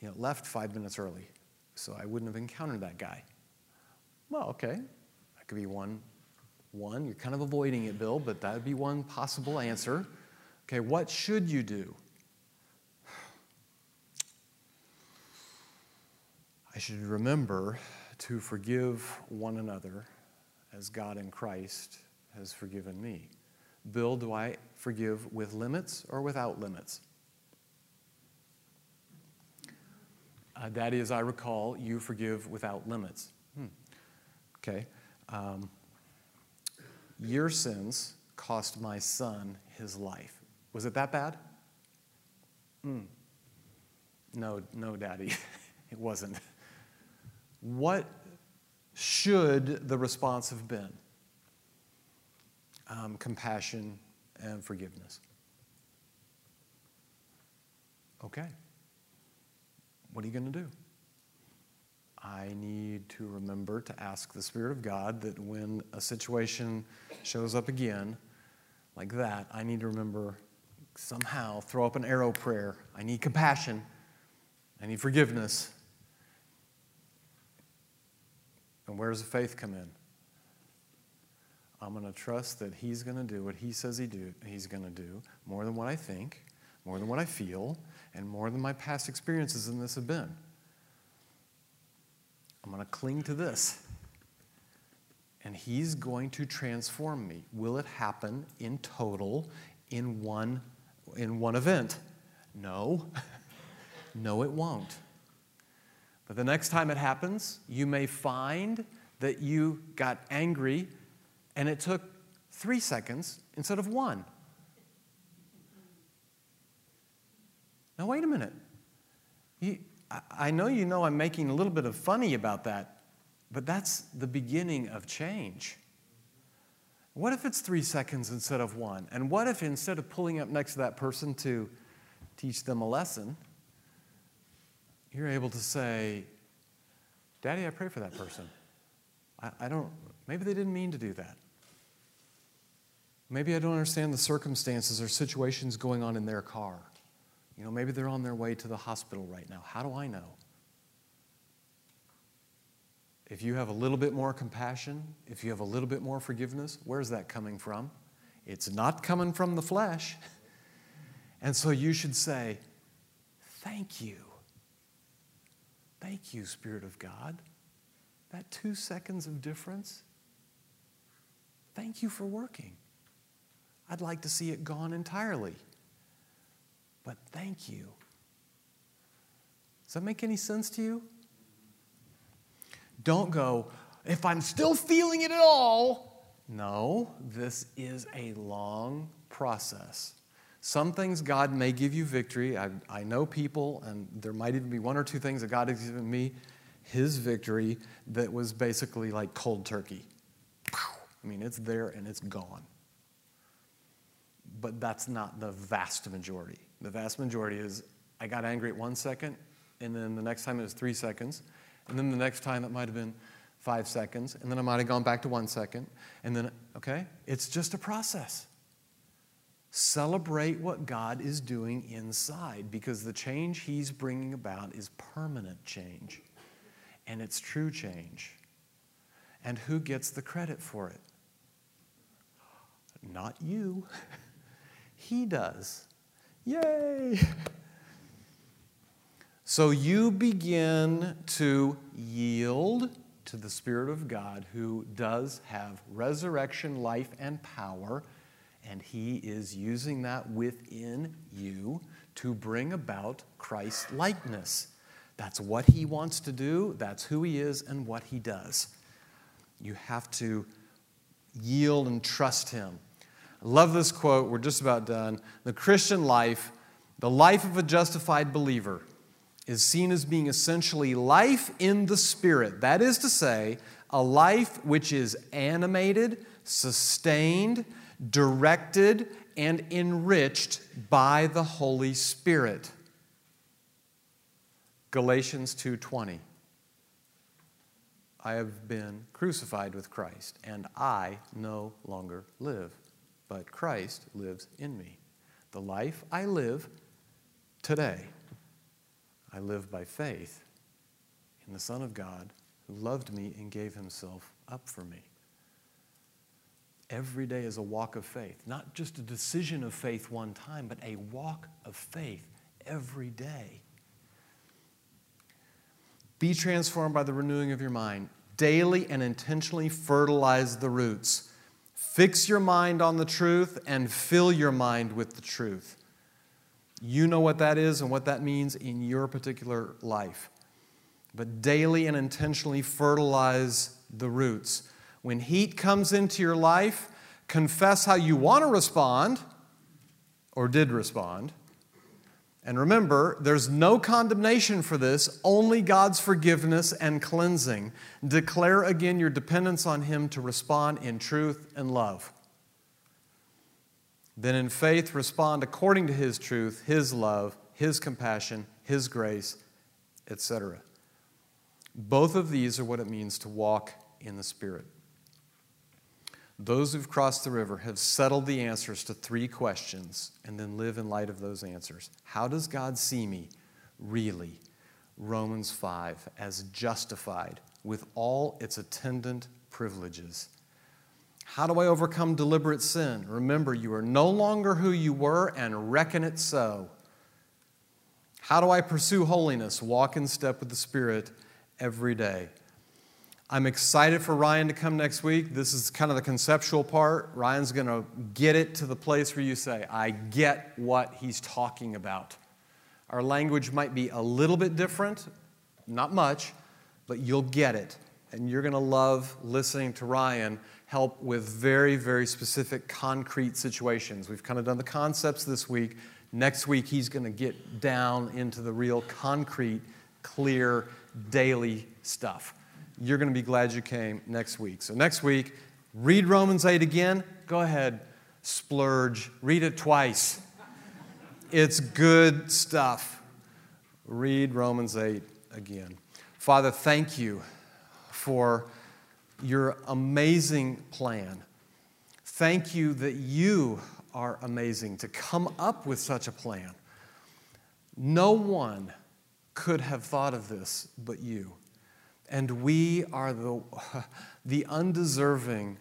you know, left five minutes early, so I wouldn't have encountered that guy. Well, okay, that could be one. One, you're kind of avoiding it, Bill, but that would be one possible answer. Okay, what should you do? I should remember to forgive one another as God in Christ has forgiven me. Bill, do I forgive with limits or without limits? Uh, that is, I recall, you forgive without limits. Hmm. Okay. Um, your sins cost my son his life. Was it that bad? Hmm. No, no, Daddy, it wasn't. What should the response have been? Um, compassion and forgiveness. Okay. What are you going to do? I need to remember to ask the Spirit of God that when a situation shows up again like that, I need to remember somehow throw up an arrow prayer. I need compassion. I need forgiveness. And where does the faith come in? I'm going to trust that He's going to do what He says he do, He's going to do, more than what I think, more than what I feel, and more than my past experiences in this have been. I'm going to cling to this. And He's going to transform me. Will it happen in total in one, in one event? No. no, it won't. But the next time it happens, you may find that you got angry and it took three seconds instead of one. Now, wait a minute. You, I know you know I'm making a little bit of funny about that, but that's the beginning of change. What if it's three seconds instead of one? And what if instead of pulling up next to that person to teach them a lesson, you're able to say, Daddy, I pray for that person. I, I don't, maybe they didn't mean to do that. Maybe I don't understand the circumstances or situations going on in their car. You know, maybe they're on their way to the hospital right now. How do I know? If you have a little bit more compassion, if you have a little bit more forgiveness, where's that coming from? It's not coming from the flesh. And so you should say, Thank you. Thank you, Spirit of God. That two seconds of difference, thank you for working. I'd like to see it gone entirely. But thank you. Does that make any sense to you? Don't go, if I'm still feeling it at all. No, this is a long process. Some things God may give you victory. I, I know people, and there might even be one or two things that God has given me his victory that was basically like cold turkey. I mean, it's there and it's gone but that's not the vast majority. The vast majority is I got angry at one second, and then the next time it was three seconds, and then the next time it might have been five seconds, and then I might have gone back to one second, and then, okay? It's just a process. Celebrate what God is doing inside because the change He's bringing about is permanent change, and it's true change. And who gets the credit for it? Not you. He does. Yay! So you begin to yield to the Spirit of God who does have resurrection, life, and power, and He is using that within you to bring about Christ likeness. That's what He wants to do, that's who He is, and what He does. You have to yield and trust Him. Love this quote. We're just about done. The Christian life, the life of a justified believer, is seen as being essentially life in the Spirit. That is to say, a life which is animated, sustained, directed, and enriched by the Holy Spirit. Galatians 2:20. I have been crucified with Christ, and I no longer live, but Christ lives in me. The life I live today, I live by faith in the Son of God who loved me and gave himself up for me. Every day is a walk of faith, not just a decision of faith one time, but a walk of faith every day. Be transformed by the renewing of your mind. Daily and intentionally fertilize the roots. Fix your mind on the truth and fill your mind with the truth. You know what that is and what that means in your particular life. But daily and intentionally fertilize the roots. When heat comes into your life, confess how you want to respond or did respond and remember, there's no condemnation for this, only God's forgiveness and cleansing. Declare again your dependence on Him to respond in truth and love. Then, in faith, respond according to His truth, His love, His compassion, His grace, etc. Both of these are what it means to walk in the Spirit. Those who've crossed the river have settled the answers to three questions and then live in light of those answers. How does God see me really? Romans 5 as justified with all its attendant privileges. How do I overcome deliberate sin? Remember, you are no longer who you were and reckon it so. How do I pursue holiness? Walk in step with the Spirit every day. I'm excited for Ryan to come next week. This is kind of the conceptual part. Ryan's going to get it to the place where you say, I get what he's talking about. Our language might be a little bit different, not much, but you'll get it. And you're going to love listening to Ryan help with very, very specific, concrete situations. We've kind of done the concepts this week. Next week, he's going to get down into the real concrete, clear, daily stuff you're going to be glad you came next week. So, next week, read Romans 8 again. Go ahead, splurge, read it twice. It's good stuff. Read Romans 8 again. Father, thank you for your amazing plan. Thank you that you are amazing to come up with such a plan. No one could have thought of this but you. And we are the, the undeserving,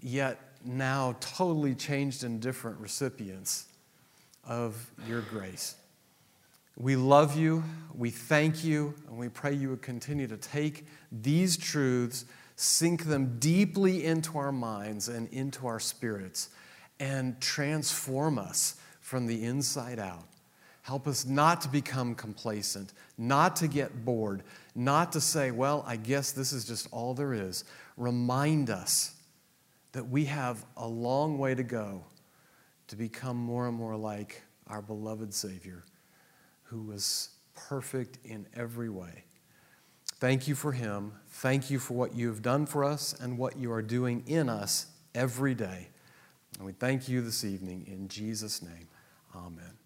yet now totally changed and different recipients of your grace. We love you, we thank you, and we pray you would continue to take these truths, sink them deeply into our minds and into our spirits, and transform us from the inside out. Help us not to become complacent, not to get bored, not to say, well, I guess this is just all there is. Remind us that we have a long way to go to become more and more like our beloved Savior, who was perfect in every way. Thank you for him. Thank you for what you have done for us and what you are doing in us every day. And we thank you this evening in Jesus' name. Amen.